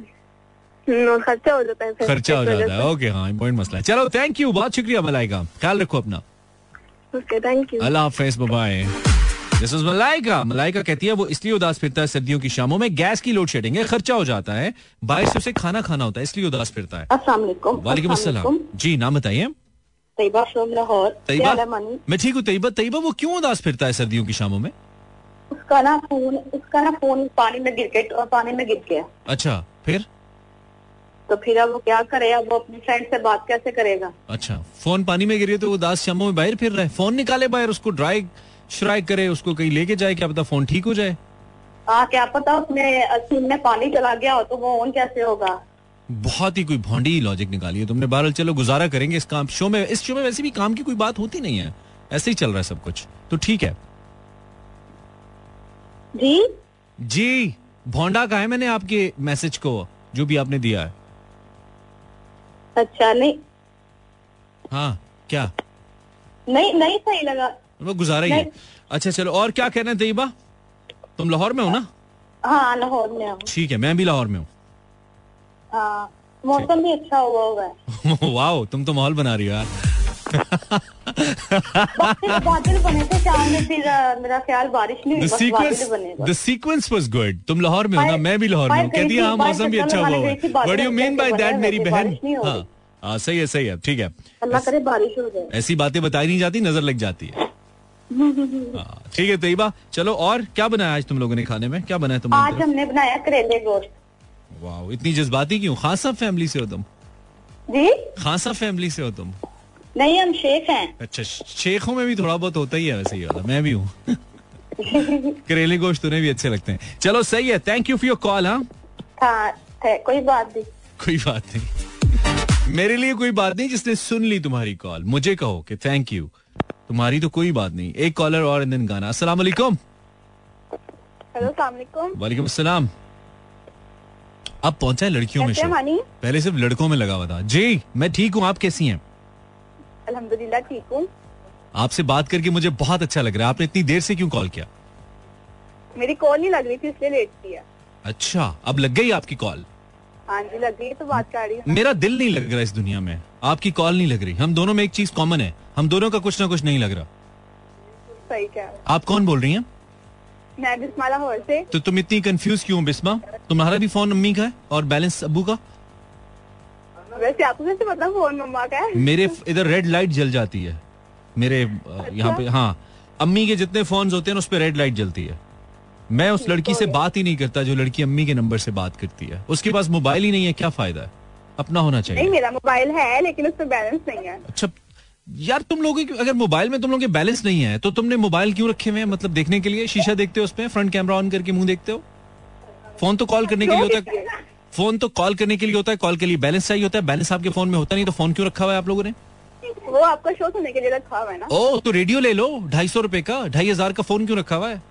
हम्म, खर्चा हो जाता है खर्चा हो जाता है। ओके हाँ इम्पोर्टेंट मसला है। चलो थैंक यू बहुत शुक्रिया मलाइका। ख्याल रखो अपना। ओके थैंक यू अल्लाह हाफिज bye this is Malaika Malaika कहती है वो इसलिए उदास फिरता है सर्दियों की शामों में गैस की लोड शेडिंग है खर्चा हो जाता है बाहर से उसे खाना खाना होता है इसलिए उदास फिरता है। वालेकुम। अस्सलाम जी नाम बताइए। तैयबा फ्रॉम लाहौर। मैं ठीक हूँ तैयबा। तैयबा वो क्यों उदास फिरता है सर्दियों की शामों में? उसका ना फ़ोन उसका ना फ़ोन पानी में गिर के और पानी में गिर गया। अच्छा फिर? तो फिर अब वो क्या करे? अब वो अपनी फ्रेंड से बात कैसे करेगा? अच्छा फ़ोन पानी में गिरी तो वो उदास शामों में बाहर फिर रहा है। फ़ोन निकाले बाहर उसको ड्राई श्राई करे उसको कहीं लेके जाए क्या पता फ़ोन ठीक हो जाए? हाँ क्या पता उसमें सिम में पानी चला गया हो तो वो ऑन कैसे होगा? बहुत ही कोई भोंडी लॉजिक निकाली है तुमने। बहरहाल चलो गुजारा करेंगे इस काम शो में इस शो में वैसे भी काम की कोई बात होती नहीं है। ऐसे ही चल रहा है सब कुछ। तो ठीक है। जी? जी भोंडा का है मैंने आपके मैसेज को जो भी आपने दिया है। अच्छा नहीं। हाँ क्या? नहीं नहीं सही लगा। वो गुजारा ही है। अच्छा चलो और क्या कहना है तयबा? तुम लाहौर में हो ना? हाँ लाहौर में हूँ। ठीक है मैं भी लाहौर में हूँ। हाँ मौसम भी अच्छा हुआ होगा वाओ तुम तो माहौल बना रही हो यार। बादल बादल बने थे शाम में फिर मेरा ख्याल बारिश नहीं हुई सीक्वेंस वाज गुड तुम लाहौर में हो ना? मैं भी लाहौर में हूँ। कहती है हाँ मौसम भी अच्छा हुआ है। What you mean by that मेरी बहन? हो हाँ। सही है सही है ठीक है। अल्लाह करे बारिश हो जाए। ऐसी बातें बताई नहीं जाती नज़र लग जाती हाँ, ठीक है तैयबा चलो और क्या बनाया आज तुम लोगों ने खाने में? क्या बनाया तुम आज हमने बनाया करेले गोश्त वाह इतनी जज्बाती क्यों? खासा फैमिली से हो तुम। जी? खासा फैमिली से हो तुम। नहीं हम शेख हैं। अच्छा शेखों में भी थोड़ा बहुत होता ही है वैसे ही वाला मैं भी हूँ। करेले गोश्त तुम्हें भी अच्छे लगते हैं। चलो सही है thank you for your call हाँ। हाँ कोई बात नहीं। कोई बात नहीं। मेरे लिए कोई बात नहीं जिसने सुन ली तुम्हारी कॉल मुझे कहो कि थैंक यू तुम्हारी तो कोई बात नहीं। एक कॉलर और दिन गाना। अस्सलाम वालेकुम अस्सलाम। अब पहुँचा है लड़कियों में पहले सिर्फ़ लड़कों में लगा हुआ था। जी मैं ठीक हूँ। आप कैसी हैं? अल्हम्दुलिल्लाह ठीक हूँ। आपसे बात करके मुझे बहुत अच्छा लग रहा है। आपने इतनी देर से क्यों कॉल किया? मेरी कॉल नहीं लग रही थी इसलिए लेट किया। अच्छा अब लग गई आपकी कॉल? हाँ जी लग गई तो बात कर रही मेरा दिल नहीं लग रहा इस दुनिया में। आपकी कॉल नहीं लग रही। हम दोनों में एक चीज़ कॉमन है। हम दोनों का कुछ ना कुछ नहीं लग रहा। सही क्या आप कौन बोल रही हैं? मैं बिस्मा लाहौर से। तो तुम इतनी कंफ्यूज क्यों बिस्मा? तुम्हारा भी फ़ोन अम्मी का है और बैलेंस अब्बू का? वैसे आपको कैसे पता फ़ोन मम्मा का है? मेरे इधर रेड लाइट जल जाती है। मेरे अ, यहाँ पे हाँ। अम्मी के जितने फ़ोन होते हैं उस पर रेड लाइट जलती है। मैं उस लड़की से बात ही नहीं करता जो लड़की अम्मी के नंबर से बात करती है। उसके पास मोबाइल ही नहीं है क्या फ़ायदा है? अपना होना चाहिए। नहीं मेरा मोबाइल है लेकिन उस पर बैलेंस नहीं है। अच्छा यार तुम लोगों की अगर मोबाइल में तुम लोगों के बैलेंस नहीं है तो तुमने मोबाइल क्यों रखे हुए हैं? मतलब देखने के लिए शीशा देखते हो उसमें फ्रंट कैमरा ऑन करके मुँह देखते हो? फ़ोन तो कॉल करने के लिए होता है। फ़ोन तो कॉल करने के लिए होता है कॉल के लिए बैलेंस चाहिए होता है बैलेंस आपके फ़ोन में होता नहीं तो फ़ोन क्यों रखा हुआ है आप लोगों ने? वो आपका शो सुनने के लिए रखा हुआ है ना। ओ तो रेडियो ले लो ढाई सौ रुपए का ढाई हज़ार का फ़ोन क्यों रखा हुआ है?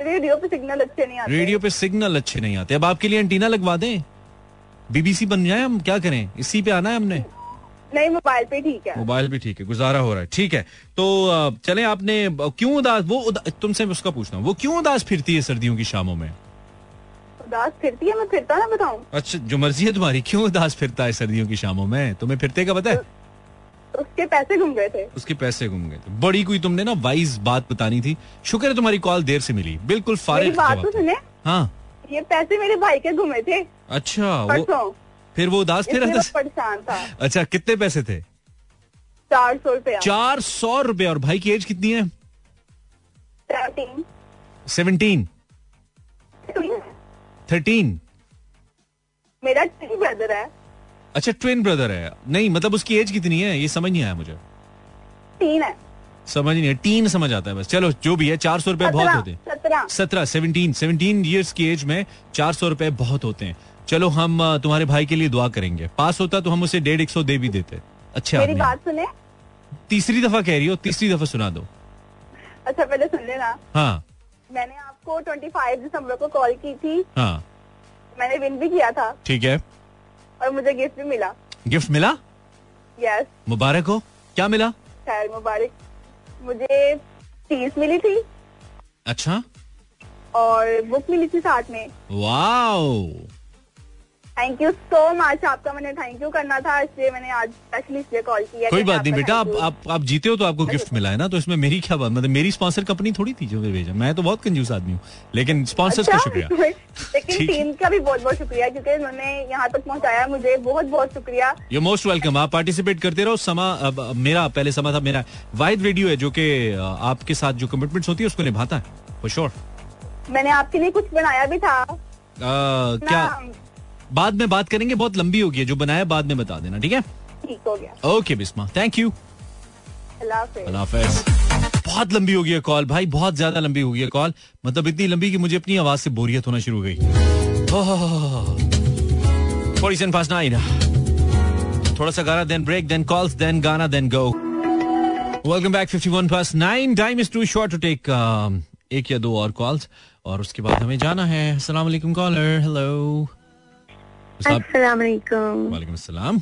रेडियो पे सिग्नल अच्छे नहीं आते। रेडियो पे सिग्नल अच्छे नहीं आते। अब आपके लिए एंटीना लगवा दें। बीबीसी बन जाए हम क्या करें? इसी पे आना है हमने। नहीं मोबाइल पे ठीक है। मोबाइल भी ठीक है गुजारा हो रहा है। ठीक है तो चले आपने क्यों उदास वो उदा, तुमसे उसका पूछना वो क्यों उदास फिरती है सर्दियों की शामों में? उदास फिरती है मैं फिरता ना बताऊँ? अच्छा जो मर्ज़ी है तुम्हारी क्यों उदास फिरता है सर्दियों की शामों में? तुम्हें फिरते का पता है? उसके पैसे घूम गए थे। उसके पैसे घूम गए थे। बड़ी कोई तुमने ना वाइज बात बतानी थी। शुक्र है तुम्हारी कॉल देर से मिली। बिल्कुल फारिग बात तो सुने। हाँ। ये पैसे मेरे भाई के घूमे थे। अच्छा वो फिर वो उदास थे वो परेशान था। अच्छा कितने पैसे थे? चार सौ रुपया। चार सौ रुपए और भाई की एज कितनी है? थर्टीन सेवनटीन थर्टीन मेरा टी ब्रदर है। अच्छा ट्विन ब्रदर है। नहीं मतलब उसकी एज कितनी है? ये समझ नहीं आया मुझे। तीन है। समझ नहीं है टीन समझ आता है बस। चलो जो भी है चार सौ रुपए बहुत होते हैं। सत्रह। सेवनटीन सेवनटीन ईयर्स की एज में चार सौ रुपए बहुत होते हैं। चलो हम तुम्हारे भाई के लिए दुआ करेंगे। पास होता तो हम उसे डेढ़ एक सौ दे भी देते। अच्छा मेरी बात सुने? तीसरी दफ़ा कह रही हो तीसरी दफ़ा सुना दो। अच्छा पहले सुन लेना। हाँ। मैंने आपको 25 दिसंबर को कॉल की थी। हाँ। मैंने विन भी किया था। ठीक है। और मुझे गिफ्ट भी मिला। गिफ्ट मिला? यस मुबारक हो। क्या मिला? खैर मुबारक। मुझे फ़ीस मिली थी। अच्छा। और बुक मिली थी साथ में। Wow. Thank you so much आपका मैंने थैंक यू करना था इसलिए मैंने आज स्पेशली इसलिए कॉल किया कोई बात नहीं बेटा आप आप आप जीते हो तो आपको गिफ्ट मिला है ना तो इसमें मेरी क्या बात मतलब मेरी स्पॉन्सर कंपनी थोड़ी थी जो भेजा। मैं तो बहुत कंजूस आदमी हूँ लेकिन स्पॉन्सर्स का अच्छा, शुक्रिया। लेकिन टीम का भी बहुत बहुत शुक्रिया क्योंकि उन्होंने यहाँ तक पहुँचाया मुझे। बहुत बहुत शुक्रिया। यू मोस्ट वेलकम आप पार्टिसिपेट करते रहो। समा मेरा पहले समा था मेरा वाइड रेडियो है जो की आपके साथ जो कमिटमेंट्स होती है उसको निभाता है फॉर श्योर मैंने आपके लिए कुछ बनाया भी था। क्या? बाद में बात करेंगे बहुत लंबी होगी जो बनाया बाद में बता देना ठीक है? ठीक हो गया। ओके बिस्मा थैंक यू बहुत लंबी हो गई है कॉल भाई बहुत ज़्यादा लंबी हो गई है कॉल। मतलब इतनी लंबी कि मुझे अपनी आवाज़ से बोरियत होना शुरू हो गई। नाइन थोड़ा सा गाना then break then calls then गाना then go welcome back 51 past nine time is too short to take एक या दो और कॉल्स और उसके बाद हमें जाना है। अस्सलाम वालेकुम कॉलर हेलो वालेकुम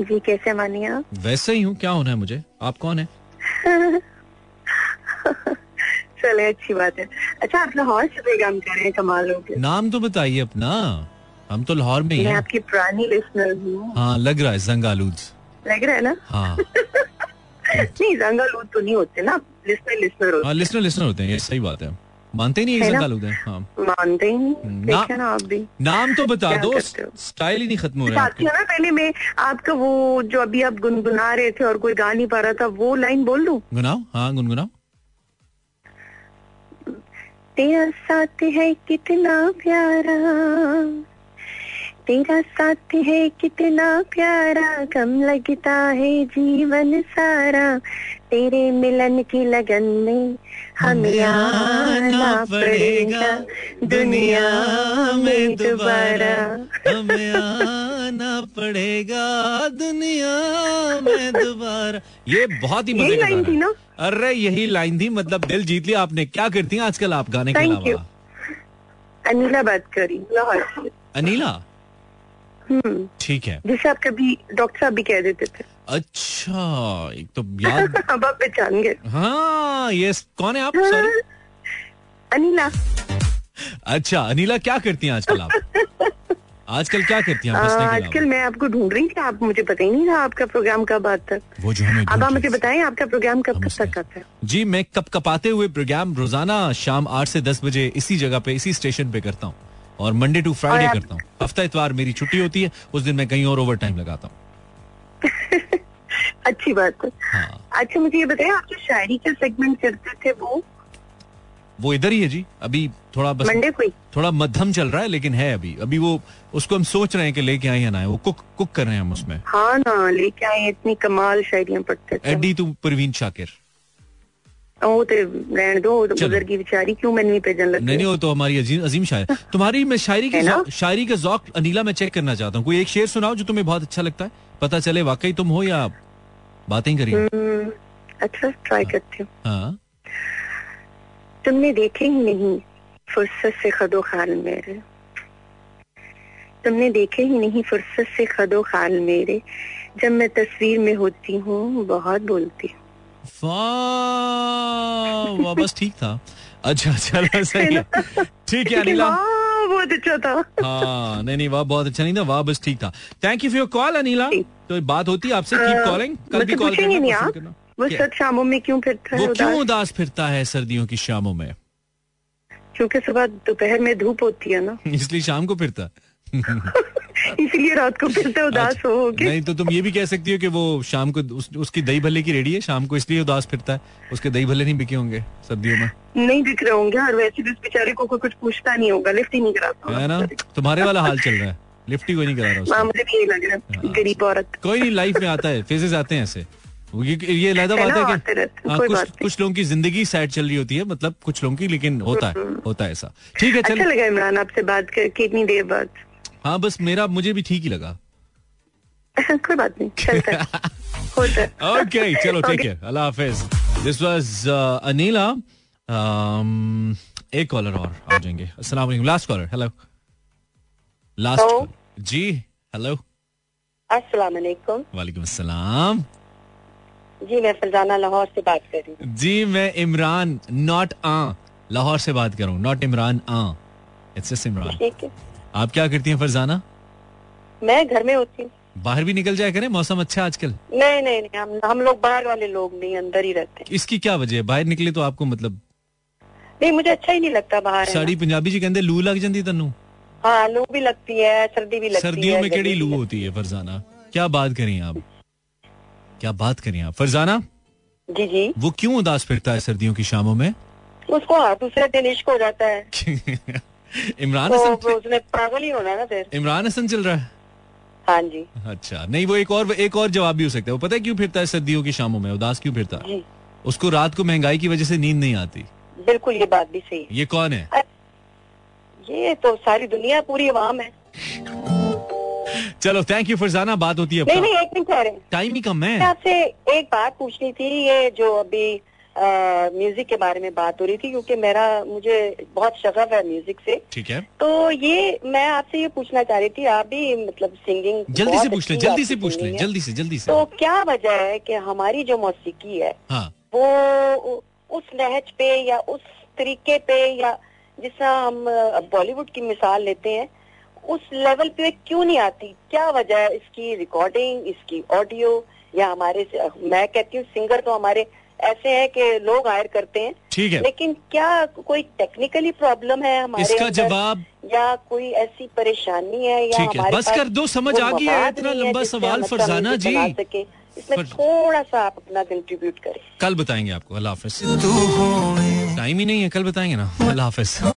जी कैसे मानिए वैसे ही हूँ क्या होना है मुझे? आप कौन है? चले अच्छी बात है। अच्छा आप लाहौर से प्रोग्राम कर रहे हैं कमाल हो गया। नाम तो बताइए अपना। हम तो लाहौर में ही मैं आपकी पुरानी लिसनर हूँ। हाँ लग रहा है जंग आलूद लग रहा है ना? हाँ। नहीं जंगालूद तो नहीं होते ना। लिसनर लिसनर होते हाँ लिसनर लिसनर होते हैं ये सही बात है। मानते नहीं है है हाँ। मानते ही नहीं। ना- ना आप भी। नाम तो बता दो स्टाइल ही? नहीं खत्म हो रहा है ना पहले मैं आपका वो जो अभी आप गुनगुना रहे थे और कोई गा नहीं पा रहा था वो लाइन बोल दूँ? गुनाओ हाँ गुनगुनाओ। तेरा साथ है कितना प्यारा। तेरा साथ है कितना प्यारा कम लगता है जीवन सारा। तेरे मिलन की लगन में हमें आना पड़ेगा दुनिया में दोबारा। हमें आना पड़ेगा दुनिया में दोबारा। ये बहुत ही मज़े लाइन थी ना? अरे यही लाइन थी मतलब दिल जीत लिया आपने। क्या करती हैं आजकल आप गाने के अलावा? अनिला बात करी लाहौर अनिला? ठीक है। जिसे आप कभी डॉक्टर साहब भी कह देते थे। अच्छा एक तो याद अब आप पहचान गए। हाँ ये कौन है आप? सॉरी अनिला। अच्छा अनिला क्या करती हैं आजकल आप? आजकल क्या करती हैं आप आजकल मैं आपको ढूंढ रही थी आप मुझे पता ही नहीं था आपका प्रोग्राम कब आता है। वो जो हमें अब आप मुझे बताएँ आपका प्रोग्राम कब कब तक आता है? जी मैं कप कपाते हुए प्रोग्राम रोज़ाना शाम आठ से दस बजे इसी जगह पे इसी स्टेशन पे करता हूँ। और मंडे टू फ्राइडे करता हूँ। हफ़्ता इतवार मेरी छुट्टी होती है उस दिन मैं कहीं और ओवर टाइम लगाता हूँ। अच्छी बात है। हाँ। अच्छा मुझे ये बताएँ आप जो शायरी का सेगमेंट करते थे वो? वो इधर ही है जी। अभी थोड़ा बस मंडे को थोड़ा मध्यम चल रहा है लेकिन है अभी। अभी वो उसको हम सोच रहे हैं कि लेके आए या ना वो कुक कुक कर रहे हैं हम उसमें। हाँ ना लेके आए इतनी कमाल शायरियाँ पढ़ते एडी टू परवीन शाकिर वो तो रहने दो वो तो चलो। गुजर की बेचारी क्यों मैंने भेजन लग नहीं नहीं वो तो हमारी अजीम अजीम शायर तुम्हारी मैं शायरी की ज़ौक- शायरी का जौक अनीला मैं चेक करना चाहता हूँ कोई एक शेर सुनाओ जो तुम्हें बहुत अच्छा लगता है? पता चले वाकई तुम हो या बातें करिए। हम्म, अच्छा ट्राई करती हूँ। हाँ। तुमने देखे ही नहीं फुर्सत से खदो खाल मेरे। तुमने देखे ही नहीं फुर्सत से खदो खाल मेरे। जब मैं तस्वीर में होती हूँ बहुत बोलती हूँ। वाह बस ठीक था। अच्छा चलो सही है। ठीक है अनिला बहुत अच्छा था। हाँ नहीं नहीं वाह बहुत अच्छा नहीं था वाह बस ठीक था। Thank you for your call Anila. तो बात होती है आपसे कीप कॉलिंग कल भी कॉल करना। वो? शामों में क्यों फिरता है वो क्यों उदास उदास फिरता है सर्दियों की शामों में? क्योंकि सुबह दोपहर में धूप होती है ना। इसलिए शाम को फिरता है। इसलिए रात को फिरते उदास हो के। नहीं तो तुम ये भी कह सकती हो कि वो शाम को उस, उसकी दही भल्ले की रेडी है शाम को इसलिए उदास फिरता है उसके दही भल्ले नहीं बिके होंगे सर्दियों में। नहीं दिख रहे होंगे और वैसे भी उस बेचारे को कोई कुछ पूछता नहीं होगा लिफ्ट ही नहीं कराता है ना? तुम्हारे वाला हाल चल रहा है लिफ्ट ही कोई नहीं करा रहा हाँ मुझे भी लग रहा है गरीब औरत। कोई नहीं लाइफ में आता है फेजेस आते हैं ऐसे। ये ये लहदा है बात है कि रहते हैं, हाँ, कुछ कुछ लोगों की ज़िंदगी सैड चल रही होती है मतलब कुछ लोगों की लेकिन होता है होता है ऐसा। ठीक है अच्छा चल। लगा इमरान आपसे बात करके इतनी देर बाद। हाँ बस मेरा मुझे भी ठीक ही लगा। कोई बात नहीं चलता ओके चलो. अल्लाह हाफिज। दिस वाज अनीला एक कॉलर और आ जाएँगे। अस्सलाम वालेकुम लास्ट कॉलर हेलो लास्ट जी हेलो अस्सलाम वालेकुम वालेकुम अस्सलाम जी मैं फरजाना लाहौर से बात कर रही हूँ। जी मैं इमरान नॉट आ लाहौर से बात करूँ नॉट इमरान आ इट्स इमरान। ठीक है। आप क्या करती हैं फरजाना? मैं घर में होती हूँ। बाहर भी निकल जाया करें? मौसम अच्छा आजकल? नहीं नहीं नहीं हम हम लोग बाहर वाले लोग नहीं अंदर ही रहते हैं। इसकी क्या वजह है? बाहर निकले तो आपको मतलब नहीं मुझे अच्छा ही नहीं लगता बाहर साड़ी पंजाबी जी कहते लू लग जाती तन्नू। हाँ लू भी लगती है सर्दी भी लगती सर्दियों में केड़ी लू होती है फरजाना। क्या बात करें आप? क्या बात करें आप? फरजाना? जी जी। वो क्यों उदास फिरता है सर्दियों की शामों में? उसको हाँ दूसरे दिन इश्क हो जाता है। इमरान तो हसन उसने पागल ही होना ना फिर। इमरान हसन चल रहा है? हाँ जी। अच्छा नहीं वो एक और एक और जवाब भी हो सकता है। वो पता है क्यों फिरता है सर्दियों की शामों में? उदास क्यों फिरता? है उसको रात को महँगाई की वजह से नींद नहीं आती। बिल्कुल ये बात भी सही ये कौन है? ये तो सारी दुनिया पूरी आवाम है। चलो थैंक यू फरजाना। बात होती है नहीं नहीं एक मिनट टाइम ही कम है। आपसे एक बात पूछनी थी ये जो अभी म्यूज़िक के बारे में बात हो रही थी क्योंकि मेरा मुझे बहुत शगफ है म्यूज़िक से। ठीक है। तो ये मैं आपसे ये पूछना चाह रही थी आप भी मतलब सिंगिंग जल्दी से पूछ ले जल्दी से पूछ ले जल्दी से जल्दी से। तो क्या वजह है कि हमारी जो मौसीकी है हाँ। वो उस लहज पे या उस तरीके पे या जिस तरह हम बॉलीवुड की मिसाल लेते हैं उस लेवल पे क्यों नहीं आती? क्या वजह है इसकी रिकॉर्डिंग इसकी ऑडियो या हमारे मैं कहती हूँ सिंगर तो हमारे ऐसे है कि लोग हायर करते हैं। ठीक है। लेकिन क्या कोई टेक्निकली प्रॉब्लम है हमारे इसका जवाब या कोई ऐसी परेशानी है? या ठीक है, बस कर दो, समझ आ गई है, इतना लंबा सवाल, अच्छा फरजाना जी। सके। इसमें थोड़ा सा आप अपना कंट्रीब्यूट करें। कल बताएँगे आपको अल्लाह हाफिज। टाइम ही नहीं है कल बताएँगे ना अल्लाह हाफिज।